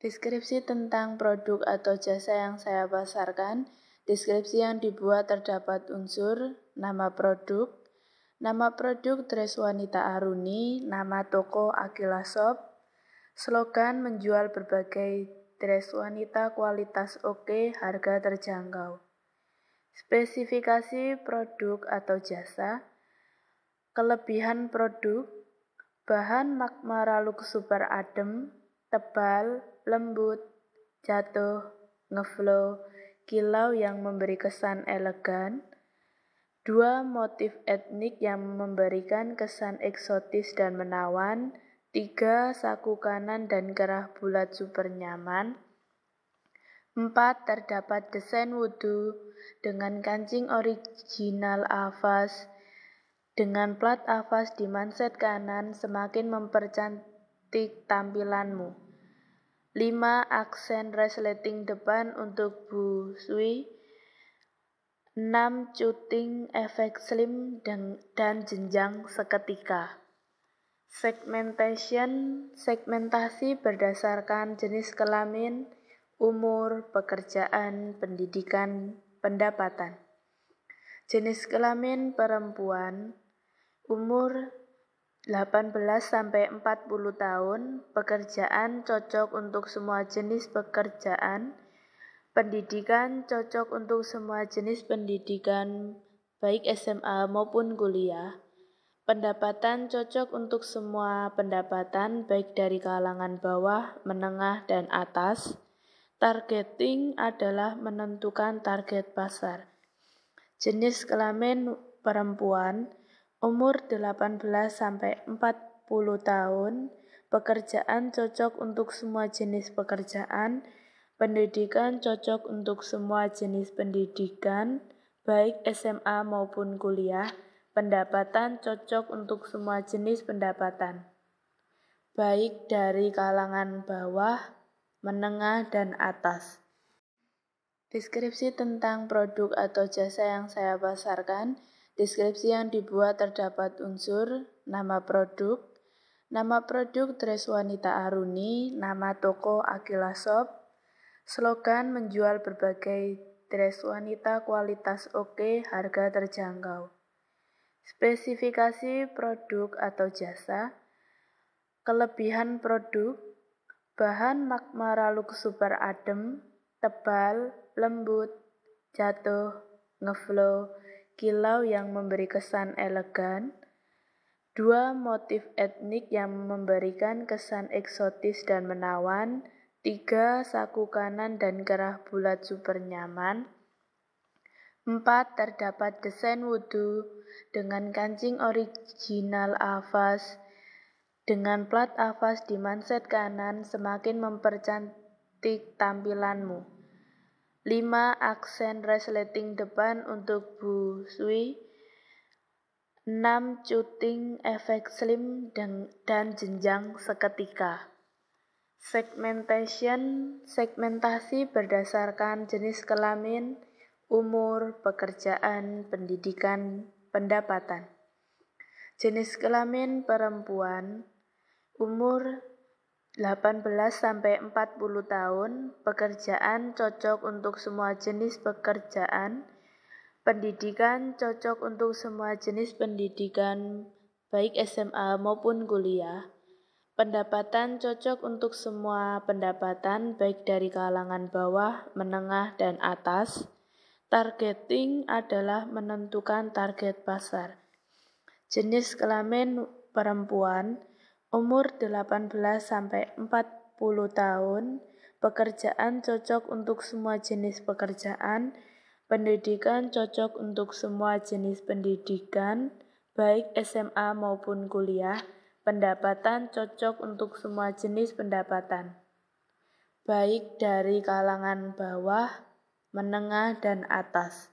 Deskripsi tentang produk atau jasa yang saya pasarkan. Deskripsi yang dibuat terdapat unsur nama produk, nama produk dress wanita Aruni, nama toko Akila Shop, slogan menjual berbagai dress wanita kualitas oke, harga terjangkau. Spesifikasi produk atau jasa, kelebihan produk, bahan Magmaraluk super adem, tebal, lembut, jatuh, ngeflow, kilau yang memberi kesan elegan, dua motif etnik yang memberikan kesan eksotis dan menawan, tiga saku kanan dan kerah bulat super nyaman, empat terdapat desain wudhu dengan kancing original Avas, dengan plat Avas di manset kanan semakin mempercantik tampilanmu. 5. Aksen resleting depan untuk Bu Sui 6. Cuting efek slim dan, dan jenjang seketika Segmentation segmentasi berdasarkan jenis kelamin, umur, pekerjaan, pendidikan, pendapatan. Jenis kelamin perempuan, umur 18 sampai 40 tahun, pekerjaan cocok untuk semua jenis pekerjaan, pendidikan cocok untuk semua jenis pendidikan, baik SMA maupun kuliah. Pendapatan cocok untuk semua pendapatan, baik dari kalangan bawah, menengah, dan atas. Targeting adalah menentukan target pasar. Jenis kelamin perempuan, Umur 18 sampai 40 tahun, pekerjaan cocok untuk semua jenis pekerjaan, pendidikan cocok untuk semua jenis pendidikan, baik SMA maupun kuliah, pendapatan cocok untuk semua jenis pendapatan, baik dari kalangan bawah, menengah, dan atas. Deskripsi tentang produk atau jasa yang saya pasarkan Deskripsi yang dibuat terdapat unsur nama produk, nama produk dress wanita Aruni, nama toko Akila Shop, slogan menjual berbagai dress wanita kualitas oke, harga terjangkau. Spesifikasi produk atau jasa, kelebihan produk, bahan Magmaraluk super adem, tebal, lembut, jatuh, ngeflow, kilau yang memberi kesan elegan, dua motif etnik yang memberikan kesan eksotis dan menawan, tiga saku kanan dan kerah bulat super nyaman, empat terdapat desain wudhu dengan kancing original Avas, dengan plat Avas di manset kanan semakin mempercantik tampilanmu. 5. Aksen resleting depan untuk Bu Sui 6. Cuting efek slim dan, dan jenjang seketika Segmentation segmentasi berdasarkan jenis kelamin, umur, pekerjaan, pendidikan, pendapatan. Jenis kelamin perempuan, umur 18 sampai 40 tahun, pekerjaan cocok untuk semua jenis pekerjaan, pendidikan cocok untuk semua jenis pendidikan, baik SMA maupun kuliah. Pendapatan cocok untuk semua pendapatan, baik dari kalangan bawah, menengah, dan atas. Targeting adalah menentukan target pasar. Jenis kelamin perempuan, Umur 18 sampai 40 tahun, pekerjaan cocok untuk semua jenis pekerjaan, pendidikan cocok untuk semua jenis pendidikan, baik SMA maupun kuliah, pendapatan cocok untuk semua jenis pendapatan, baik dari kalangan bawah, menengah, dan atas.